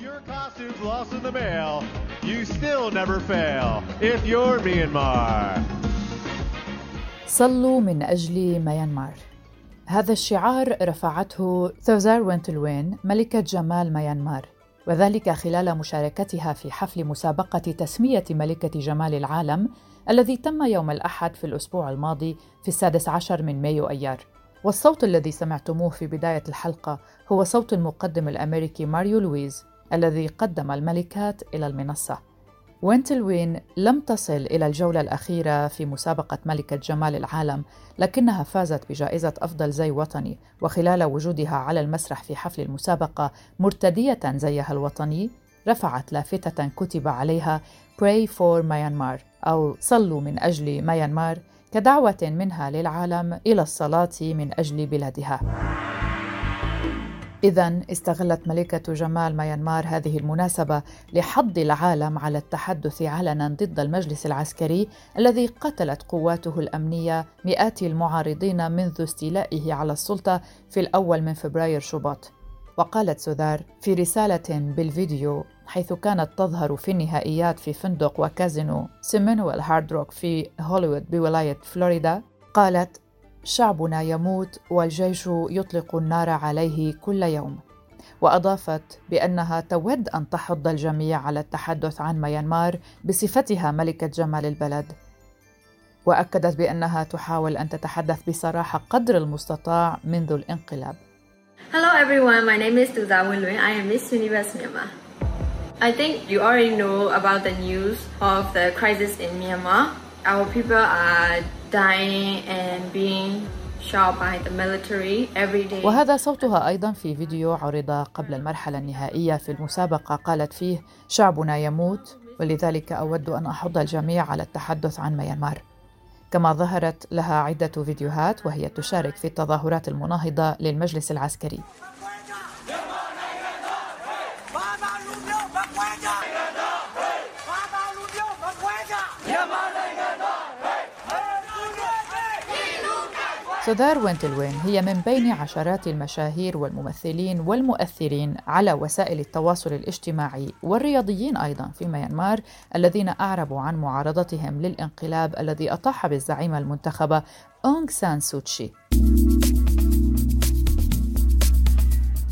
your costume's lost in the mail, you still never fail. If you're Myanmar. صلوا من أجل ميانمار. هذا الشعار رفعته ثوزار وينتلوين ملكة جمال ميانمار. وذلك خلال مشاركتها في حفل مسابقة تسمية ملكة جمال العالم الذي تم يوم الأحد في الأسبوع الماضي في السادس عشر من مايو أيار. والصوت الذي سمعتموه في بداية الحلقة هو صوت المقدم الأمريكي ماريو لويز. الذي قدم الملكات إلى المنصة وين تلوين لم تصل إلى الجولة الأخيرة في مسابقة ملكة جمال العالم لكنها فازت بجائزة أفضل زي وطني وخلال وجودها على المسرح في حفل المسابقة مرتدية زيها الوطني رفعت لافتة كتب عليها Pray for Myanmar أو صلوا من أجل ميانمار كدعوة منها للعالم إلى الصلاة من أجل بلادها. إذا استغلت ملكة جمال ميانمار هذه المناسبة لحض العالم على التحدث علنا ضد المجلس العسكري الذي قتلت قواته الأمنية مئات المعارضين منذ استيلائه على السلطة في الأول من فبراير شباط. وقالت سوذار في رسالة بالفيديو حيث كانت تظهر في النهائيات في فندق وكازينو سيمينول هارد روك في هوليوود بولاية فلوريدا قالت شعبنا يموت والجيش يطلق النار عليه كل يوم وأضافت بأنها تود أن تحض الجميع على التحدث عن ميانمار بصفتها ملكة جمال البلد وأكدت بأنها تحاول أن تتحدث بصراحة قدر المستطاع منذ الانقلاب Hello everyone, my name is Tuza Winlun. I am Miss Universe Myanmar. I think you already know about the news of the crisis in Myanmar. Our people are dying and being shot by the military every day. وهذا صوتها أيضا في فيديو عرض قبل المرحلة النهائية في المسابقة. قالت فيه شعبنا يموت ولذلك أود أن أحض الجميع على التحدث عن ميانمار. كما ظهرت لها عدة فيديوهات وهي تشارك في التظاهرات المناهضة للمجلس العسكري. سودار وينتلوين هي من بين عشرات المشاهير والممثلين والمؤثرين على وسائل التواصل الاجتماعي والرياضيين أيضا في ميانمار الذين أعربوا عن معارضتهم للانقلاب الذي أطاح بالزعيمه المنتخبه أونغ سان سوتشي.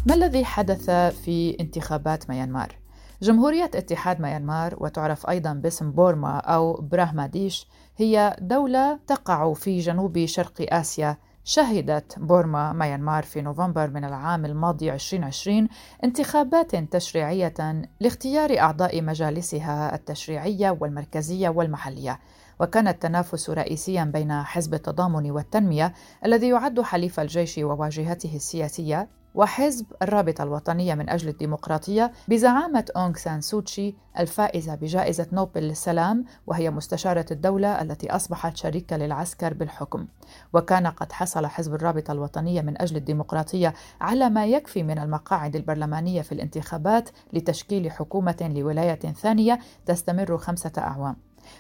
ما الذي حدث في انتخابات ميانمار؟ جمهورية اتحاد ميانمار وتعرف أيضا باسم بورما أو براهماديش هي دولة تقع في جنوب شرق آسيا. شهدت بورما ميانمار في نوفمبر من العام الماضي 2020 انتخابات تشريعية لاختيار أعضاء مجالسها التشريعية والمركزية والمحلية. وكان التنافس رئيسيا بين حزب التضامن والتنمية الذي يعد حليف الجيش وواجهته السياسية وحزب الرابطة الوطنية من أجل الديمقراطية بزعامة أونغ سان سوتشي الفائزة بجائزة نوبل للسلام وهي مستشارة الدولة التي أصبحت شريكة للعسكر بالحكم. وكان قد حصل حزب الرابطة الوطنية من أجل الديمقراطية على ما يكفي من المقاعد البرلمانية في الانتخابات لتشكيل حكومة لولاية ثانية تستمر خمسة أعوام.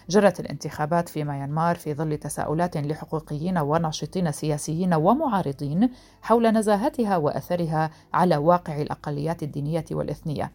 جرت الانتخابات في ميانمار في ظل تساؤلات لحقوقيين وناشطين سياسيين ومعارضين حول نزاهتها وأثرها على واقع الأقليات الدينية والإثنية.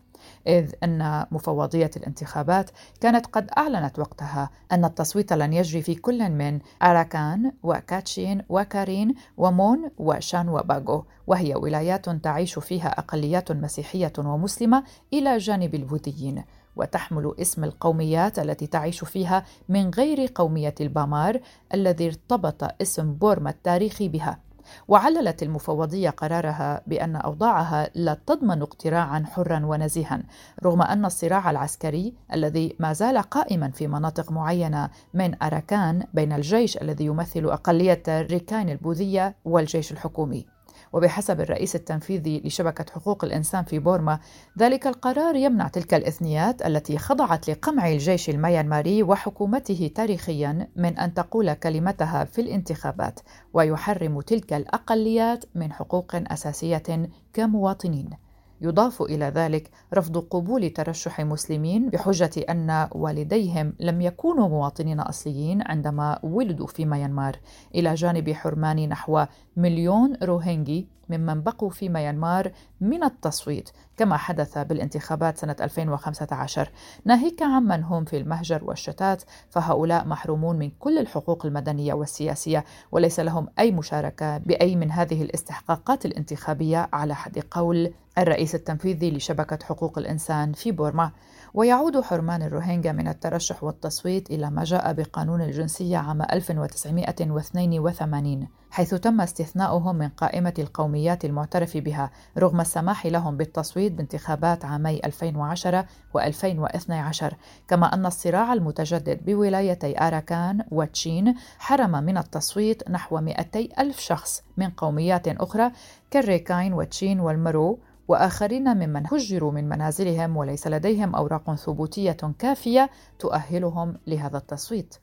إذ أن مفوضية الانتخابات كانت قد أعلنت وقتها أن التصويت لن يجري في كل من أراكان وكاتشين وكارين ومون وشان وباغو وهي ولايات تعيش فيها أقليات مسيحية ومسلمة إلى جانب البوذيين وتحمل اسم القوميات التي تعيش فيها من غير قومية البامار الذي ارتبط اسم بورما التاريخي بها. وعللت المفوضية قرارها بأن أوضاعها لا تضمن اقتراعا حرا ونزيها رغم أن الصراع العسكري الذي ما زال قائما في مناطق معينة من أراكان بين الجيش الذي يمثل أقلية الريكاين البوذية والجيش الحكومي. وبحسب الرئيس التنفيذي لشبكة حقوق الإنسان في بورما ذلك القرار يمنع تلك الإثنيات التي خضعت لقمع الجيش الميانماري وحكومته تاريخيا من أن تقول كلمتها في الانتخابات ويحرم تلك الأقليات من حقوق أساسية كمواطنين. يضاف إلى ذلك رفض قبول ترشح مسلمين بحجة أن والديهم لم يكونوا مواطنين أصليين عندما ولدوا في ميانمار. إلى جانب حرمان نحو مليون روهينجي ممن بقوا في ميانمار من التصويت كما حدث بالانتخابات سنة 2015 ناهيك عمن هم في المهجر والشتات فهؤلاء محرومون من كل الحقوق المدنية والسياسية وليس لهم أي مشاركة بأي من هذه الاستحقاقات الانتخابية على حد قول الرئيس التنفيذي لشبكة حقوق الإنسان في بورما. ويعود حرمان الروهينجا من الترشح والتصويت إلى ما جاء بقانون الجنسية عام 1982 حيث تم استثناؤهم من قائمة القوميات المعترف بها رغم السماح لهم بالتصويت بانتخابات عامي 2010 و2012 كما أن الصراع المتجدد بولايتي آراكان وتشين حرم من التصويت نحو 200 ألف شخص من قوميات أخرى كالريكاين وتشين والمرو وآخرين ممن هجروا من منازلهم وليس لديهم أوراق ثبوتية كافية تؤهلهم لهذا التصويت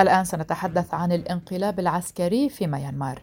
الآن سنتحدث عن الانقلاب العسكري في ميانمار.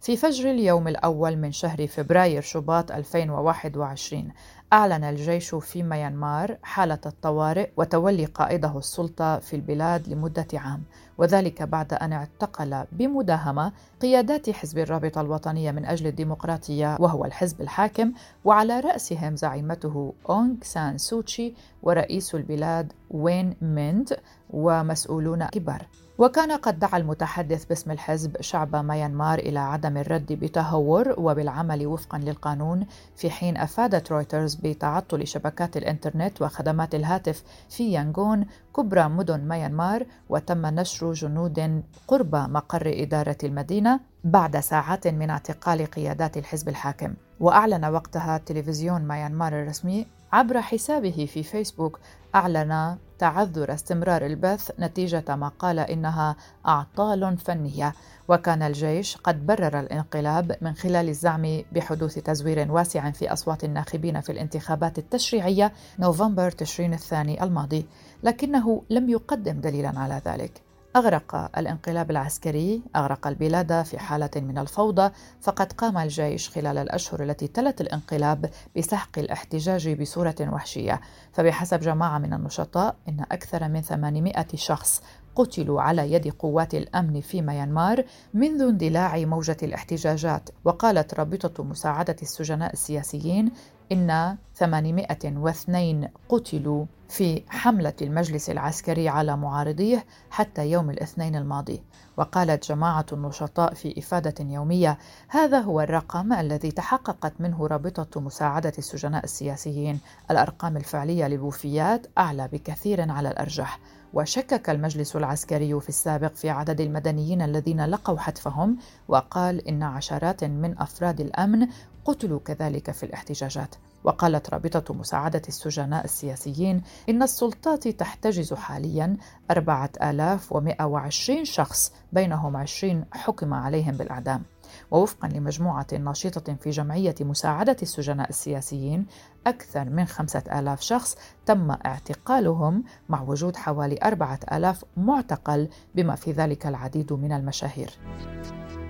في فجر اليوم الأول من شهر فبراير شباط 2021 أعلن الجيش في ميانمار حالة الطوارئ وتولي قائده السلطة في البلاد لمدة عام وذلك بعد أن اعتقل بمداهمة قيادات حزب الرابطة الوطنية من أجل الديمقراطية وهو الحزب الحاكم وعلى رأسهم زعيمته أونغ سان سوتشي ورئيس البلاد وين مينت ومسؤولون كبار. وكان قد دعا المتحدث باسم الحزب شعب ميانمار إلى عدم الرد بتهور وبالعمل وفقا للقانون في حين أفادت رويترز بتعطل شبكات الإنترنت وخدمات الهاتف في يانغون كبرى مدن ميانمار وتم نشر جنود قرب مقر إدارة المدينة. بعد ساعات من اعتقال قيادات الحزب الحاكم وأعلن وقتها تلفزيون ميانمار الرسمي عبر حسابه في فيسبوك أعلن تعذر استمرار البث نتيجة ما قال إنها أعطال فنية وكان الجيش قد برر الانقلاب من خلال الزعم بحدوث تزوير واسع في أصوات الناخبين في الانتخابات التشريعية نوفمبر تشرين الثاني الماضي لكنه لم يقدم دليلا على ذلك. أغرق الانقلاب العسكري أغرق البلاد في حالة من الفوضى فقد قام الجيش خلال الأشهر التي تلت الانقلاب بسحق الاحتجاج بصورة وحشية. فبحسب جماعة من النشطاء إن أكثر من 800 شخص قتلوا على يد قوات الأمن في ميانمار منذ اندلاع موجة الاحتجاجات. وقالت رابطة مساعدة السجناء السياسيين إن 802 قتلوا في حملة المجلس العسكري على معارضيه حتى يوم الاثنين الماضي. وقالت جماعة النشطاء في إفادة يومية هذا هو الرقم الذي تحققت منه رابطة مساعدة السجناء السياسيين. الأرقام الفعلية للوفيات أعلى بكثير على الأرجح. وشكك المجلس العسكري في السابق في عدد المدنيين الذين لقوا حتفهم وقال إن عشرات من أفراد الأمن قتلوا كذلك في الاحتجاجات. وقالت رابطة مساعدة السجناء السياسيين إن السلطات تحتجز حاليا 4120 شخص بينهم 20 حكم عليهم بالإعدام. ووفقا لمجموعة ناشطة في جمعية مساعدة السجناء السياسيين أكثر من خمسة آلاف شخص تم اعتقالهم مع وجود حوالي أربعة آلاف معتقل بما في ذلك العديد من المشاهير.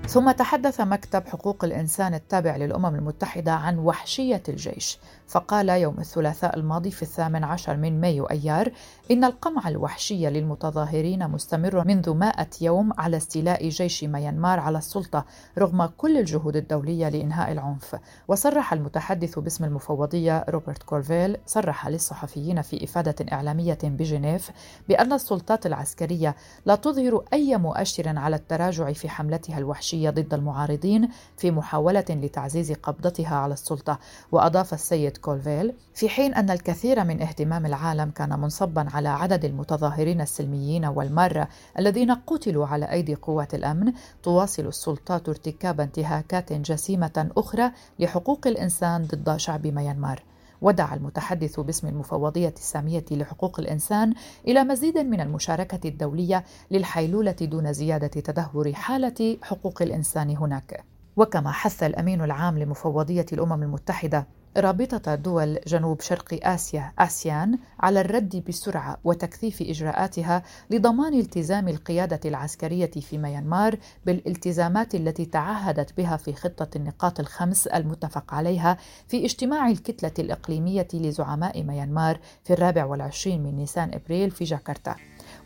ثم تحدث مكتب حقوق الإنسان التابع للأمم المتحدة عن وحشية الجيش فقال يوم الثلاثاء الماضي في الثامن عشر من مايو أيار إن القمع الوحشي للمتظاهرين مستمر منذ مائة يوم على استيلاء جيش ميانمار على السلطة رغم كل الجهود الدولية لإنهاء العنف. وصرح المتحدث باسم المفوضية روبرت كورفيل صرح للصحفيين في إفادة إعلامية بجنيف بأن السلطات العسكرية لا تظهر أي مؤشر على التراجع في حملتها الوحشية ضد المعارضين في محاولة لتعزيز قبضتها على السلطة. وأضاف السيد كولفيل في حين أن الكثير من اهتمام العالم كان منصبا على عدد المتظاهرين السلميين والمارة الذين قتلوا على أيدي قوات الأمن تواصل السلطات ارتكاب انتهاكات جسيمة أخرى لحقوق الإنسان ضد شعب ميانمار. ودعا المتحدث باسم المفوضية السامية لحقوق الإنسان إلى مزيد من المشاركة الدولية للحيلولة دون زيادة تدهور حالة حقوق الإنسان هناك. وكما حث الأمين العام لمفوضية الأمم المتحدة رابطة دول جنوب شرق آسيا آسيان على الرد بسرعة وتكثيف إجراءاتها لضمان التزام القيادة العسكرية في ميانمار بالالتزامات التي تعهدت بها في خطة النقاط الخمس المتفق عليها في اجتماع الكتلة الإقليمية لزعماء ميانمار في الرابع والعشرين من نيسان إبريل في جاكرتا.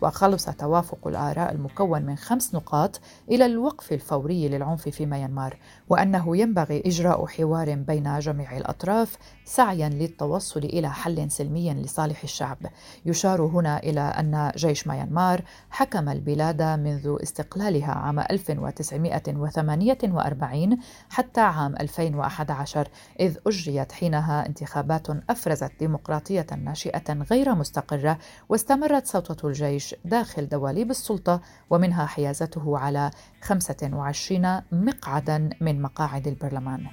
وخلص توافق الآراء المكون من خمس نقاط إلى الوقف الفوري للعنف في ميانمار وأنه ينبغي إجراء حوار بين جميع الأطراف سعيا للتوصل إلى حل سلمي لصالح الشعب. يشار هنا إلى أن جيش ميانمار حكم البلاد منذ استقلالها عام 1948 حتى عام 2011 إذ أجريت حينها انتخابات أفرزت ديمقراطية ناشئة غير مستقرة واستمرت سلطة الجيش داخل دواليب السلطة ومنها حيازته على 25 مقعدا من مقاعد البرلمان.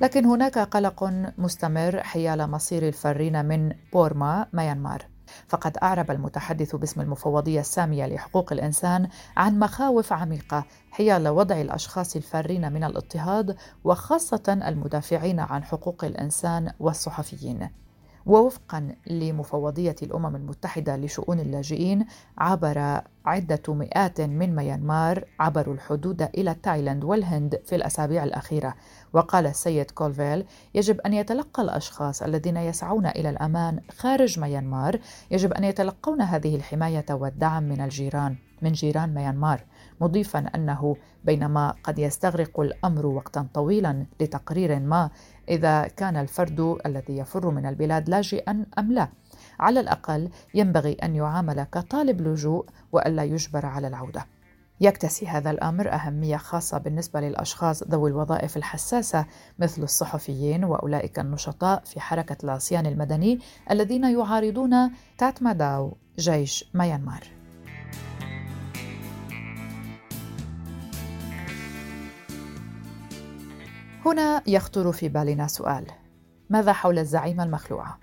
لكن هناك قلق مستمر حيال مصير الفارين من بورما ميانمار فقد أعرب المتحدث باسم المفوضية السامية لحقوق الإنسان عن مخاوف عميقة حيال وضع الأشخاص الفارين من الاضطهاد وخاصة المدافعين عن حقوق الإنسان والصحفيين ووفقا لمفوضية الأمم المتحدة لشؤون اللاجئين عبر عدة مئات من ميانمار عبروا الحدود إلى تايلاند والهند في الأسابيع الأخيرة. وقال السيد كولفيل يجب أن يتلقى الأشخاص الذين يسعون إلى الأمان خارج ميانمار يجب أن يتلقون هذه الحماية والدعم من الجيران من جيران ميانمار مضيفا أنه بينما قد يستغرق الأمر وقتا طويلا لتقرير ما إذا كان الفرد الذي يفر من البلاد لاجئا أم لا. على الأقل ينبغي أن يعامل كطالب لجوء وألا يجبر على العودة. يكتسي هذا الأمر أهمية خاصة بالنسبة للأشخاص ذوي الوظائف الحساسة مثل الصحفيين وأولئك النشطاء في حركة العصيان المدني الذين يعارضون تاتماداو جيش ميانمار هنا يخطر في بالنا سؤال ماذا حول الزعيمة المخلوعة؟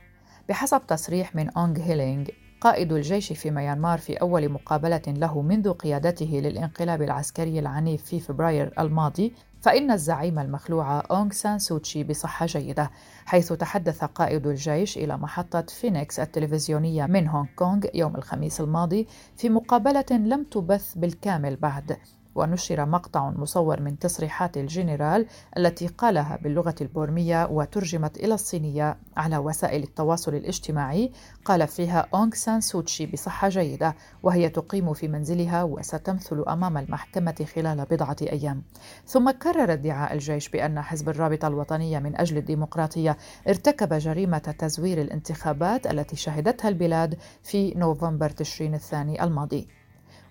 بحسب تصريح من أونغ هيلينغ قائد الجيش في ميانمار في أول مقابلة له منذ قيادته للانقلاب العسكري العنيف في فبراير الماضي فإن الزعيم المخلوع أونغ سان سوتشي بصحة جيدة حيث تحدث قائد الجيش إلى محطة فينيكس التلفزيونية من هونغ كونغ يوم الخميس الماضي في مقابلة لم تبث بالكامل بعد. ونشر مقطع مصور من تصريحات الجنرال التي قالها باللغة البورمية وترجمت إلى الصينية على وسائل التواصل الاجتماعي. قال فيها أونغ سان سوتشي بصحة جيدة وهي تقيم في منزلها وستمثل أمام المحكمة خلال بضعة أيام. ثم كرر ادعاء الجيش بأن حزب الرابطة الوطنية من أجل الديمقراطية ارتكب جريمة تزوير الانتخابات التي شهدتها البلاد في نوفمبر تشرين الثاني الماضي.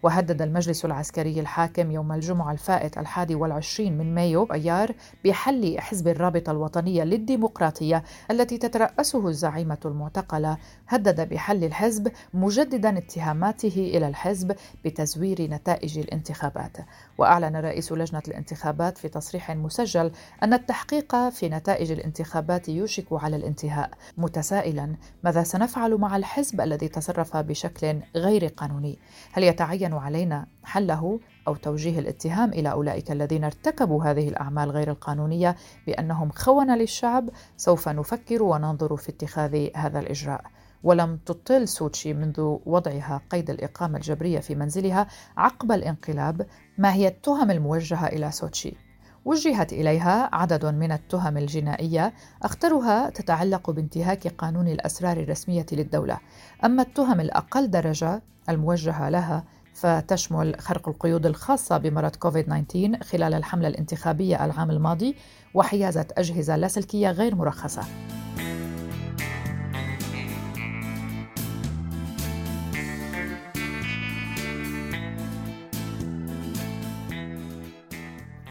وهدد المجلس العسكري الحاكم يوم الجمعة الفائت الحادي والعشرين من مايو أيار بحل حزب الرابطة الوطنية للديمقراطية التي تترأسه الزعيمة المعتقلة. هدد بحل الحزب مجددا اتهاماته إلى الحزب بتزوير نتائج الانتخابات. وأعلن رئيس لجنة الانتخابات في تصريح مسجل أن التحقيق في نتائج الانتخابات يوشك على الانتهاء. متسائلا ماذا سنفعل مع الحزب الذي تصرف بشكل غير قانوني؟ هل يتعين علينا حله أو توجيه الاتهام إلى أولئك الذين ارتكبوا هذه الأعمال غير القانونية بأنهم خونة للشعب سوف نفكر وننظر في اتخاذ هذا الإجراء. ولم تطل سوتشي منذ وضعها قيد الإقامة الجبرية في منزلها عقب الانقلاب ما هي التهم الموجهة إلى سوتشي. وجهت إليها عدد من التهم الجنائية أخطرها تتعلق بانتهاك قانون الأسرار الرسمية للدولة. أما التهم الأقل درجة الموجهة لها فتشمل خرق القيود الخاصة بمرض كوفيد-19 خلال الحملة الانتخابية العام الماضي وحيازة أجهزة لاسلكية غير مرخصة.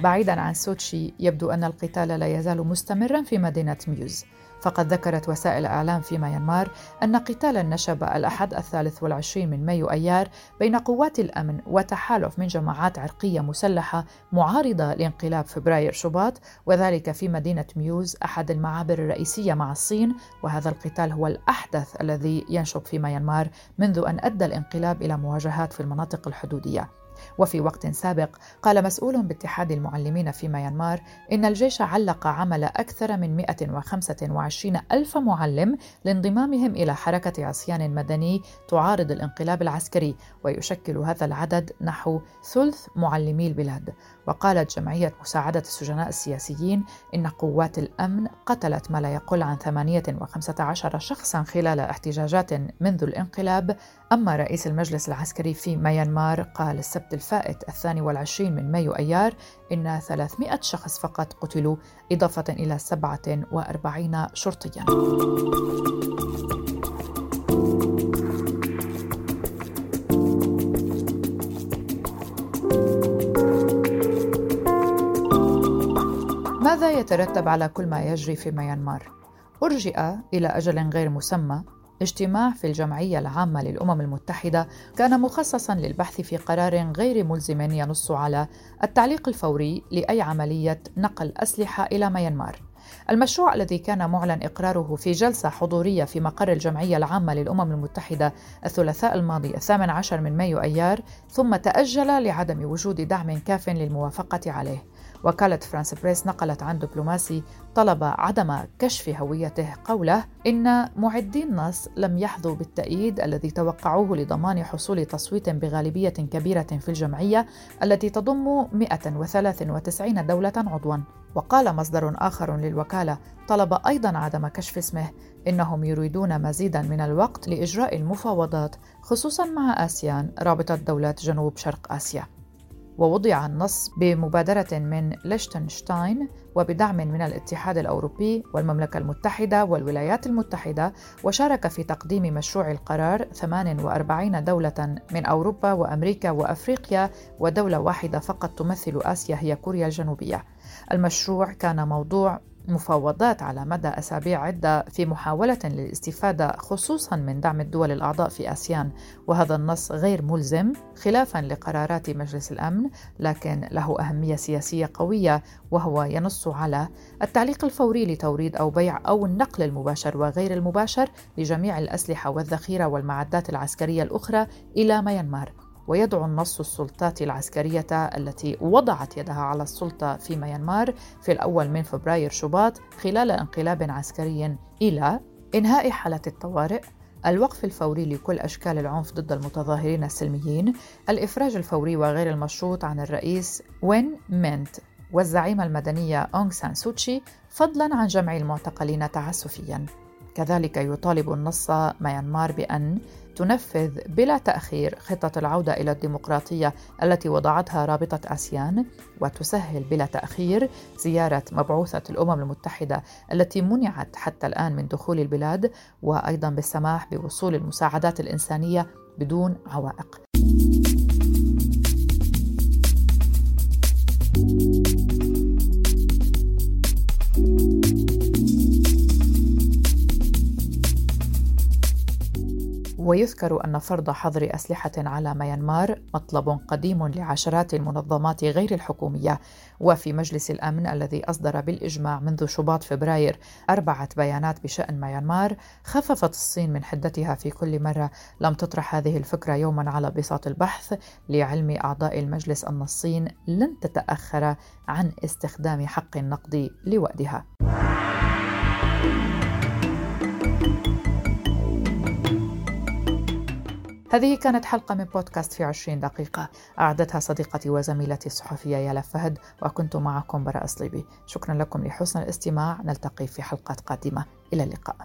بعيدا عن سوتشي يبدو أن القتال لا يزال مستمرا في مدينة ميوز فقد ذكرت وسائل إعلام في ميانمار أن قتالا نشب الأحد الثالث والعشرين من مايو أيار بين قوات الأمن وتحالف من جماعات عرقية مسلحة معارضة لانقلاب فبراير شباط وذلك في مدينة ميوز أحد المعابر الرئيسية مع الصين وهذا القتال هو الأحدث الذي ينشب في ميانمار منذ أن أدى الانقلاب إلى مواجهات في المناطق الحدودية. وفي وقت سابق قال مسؤول باتحاد المعلمين في ميانمار إن الجيش علق عمل أكثر من 125 ألف معلم لانضمامهم إلى حركة عصيان مدني تعارض الانقلاب العسكري ويشكل هذا العدد نحو ثلث معلمي البلاد. وقالت جمعية مساعدة السجناء السياسيين إن قوات الأمن قتلت ما لا يقل عن 15 شخصا خلال احتجاجات منذ الانقلاب. أما رئيس المجلس العسكري في ميانمار قال السبت الفائت الثاني والعشرين من مايو أيار إن 300 شخص فقط قتلوا إضافة إلى 47 شرطيا. يترتب على كل ما يجري في ميانمار؟ أرجئ إلى أجل غير مسمى اجتماع في الجمعية العامة للأمم المتحدة كان مخصصا للبحث في قرار غير ملزم ينص على التعليق الفوري لأي عملية نقل أسلحة إلى ميانمار. المشروع الذي كان معلن إقراره في جلسة حضورية في مقر الجمعية العامة للأمم المتحدة الثلاثاء الماضي الثامن عشر من مايو أيار ثم تأجل لعدم وجود دعم كاف للموافقة عليه. وكالة فرانس بريس نقلت عن دبلوماسي طلب عدم كشف هويته قوله إن معدي النص لم يحظوا بالتأييد الذي توقعوه لضمان حصول تصويت بغالبية كبيرة في الجمعية التي تضم 193 دولة عضوا. وقال مصدر آخر للوكالة طلب أيضا عدم كشف اسمه إنهم يريدون مزيدا من الوقت لإجراء المفاوضات خصوصا مع آسيان رابطة دولات جنوب شرق آسيا. ووضع النص بمبادرة من ليشتنشتاين وبدعم من الاتحاد الأوروبي والمملكة المتحدة والولايات المتحدة وشارك في تقديم مشروع القرار 48 دولة من أوروبا وأمريكا وأفريقيا ودولة واحدة فقط تمثل آسيا هي كوريا الجنوبية. المشروع كان موضوع مفاوضات على مدى أسابيع عدة في محاولة للاستفادة خصوصا من دعم الدول الأعضاء في آسيان. وهذا النص غير ملزم خلافا لقرارات مجلس الأمن لكن له أهمية سياسية قوية وهو ينص على التعليق الفوري لتوريد أو بيع أو النقل المباشر وغير المباشر لجميع الأسلحة والذخيرة والمعدات العسكرية الأخرى إلى ميانمار. ويدعو النص السلطات العسكرية التي وضعت يدها على السلطة في ميانمار في الأول من فبراير شباط خلال انقلاب عسكري إلى إنهاء حالة الطوارئ الوقف الفوري لكل أشكال العنف ضد المتظاهرين السلميين الإفراج الفوري وغير المشروط عن الرئيس وين مينت والزعيمة المدنية أونغ سان سوتشي فضلا عن جميع المعتقلين تعسفيا. كذلك يطالب النص ميانمار بأن تنفذ بلا تأخير خطة العودة إلى الديمقراطية التي وضعتها رابطة آسيان وتسهل بلا تأخير زيارة مبعوثة الأمم المتحدة التي منعت حتى الآن من دخول البلاد وأيضا بالسماح بوصول المساعدات الإنسانية بدون عوائق. ويذكر أن فرض حظر أسلحة على ميانمار مطلب قديم لعشرات المنظمات غير الحكومية وفي مجلس الأمن الذي أصدر بالإجماع منذ شباط فبراير أربعة بيانات بشأن ميانمار خففت الصين من حدتها في كل مرة لم تطرح هذه الفكرة يوما على بساط البحث لعلم أعضاء المجلس أن الصين لن تتأخر عن استخدام حق النقد لوأدها. هذه كانت حلقة من بودكاست في عشرين دقيقة. أعدتها صديقتي وزميلتي الصحفية يالا فهد وكنت معكم براء صليبي شكرا لكم لحسن الاستماع. نلتقي في حلقات قادمة. إلى اللقاء.